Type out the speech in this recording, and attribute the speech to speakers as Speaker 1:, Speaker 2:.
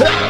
Speaker 1: Hey!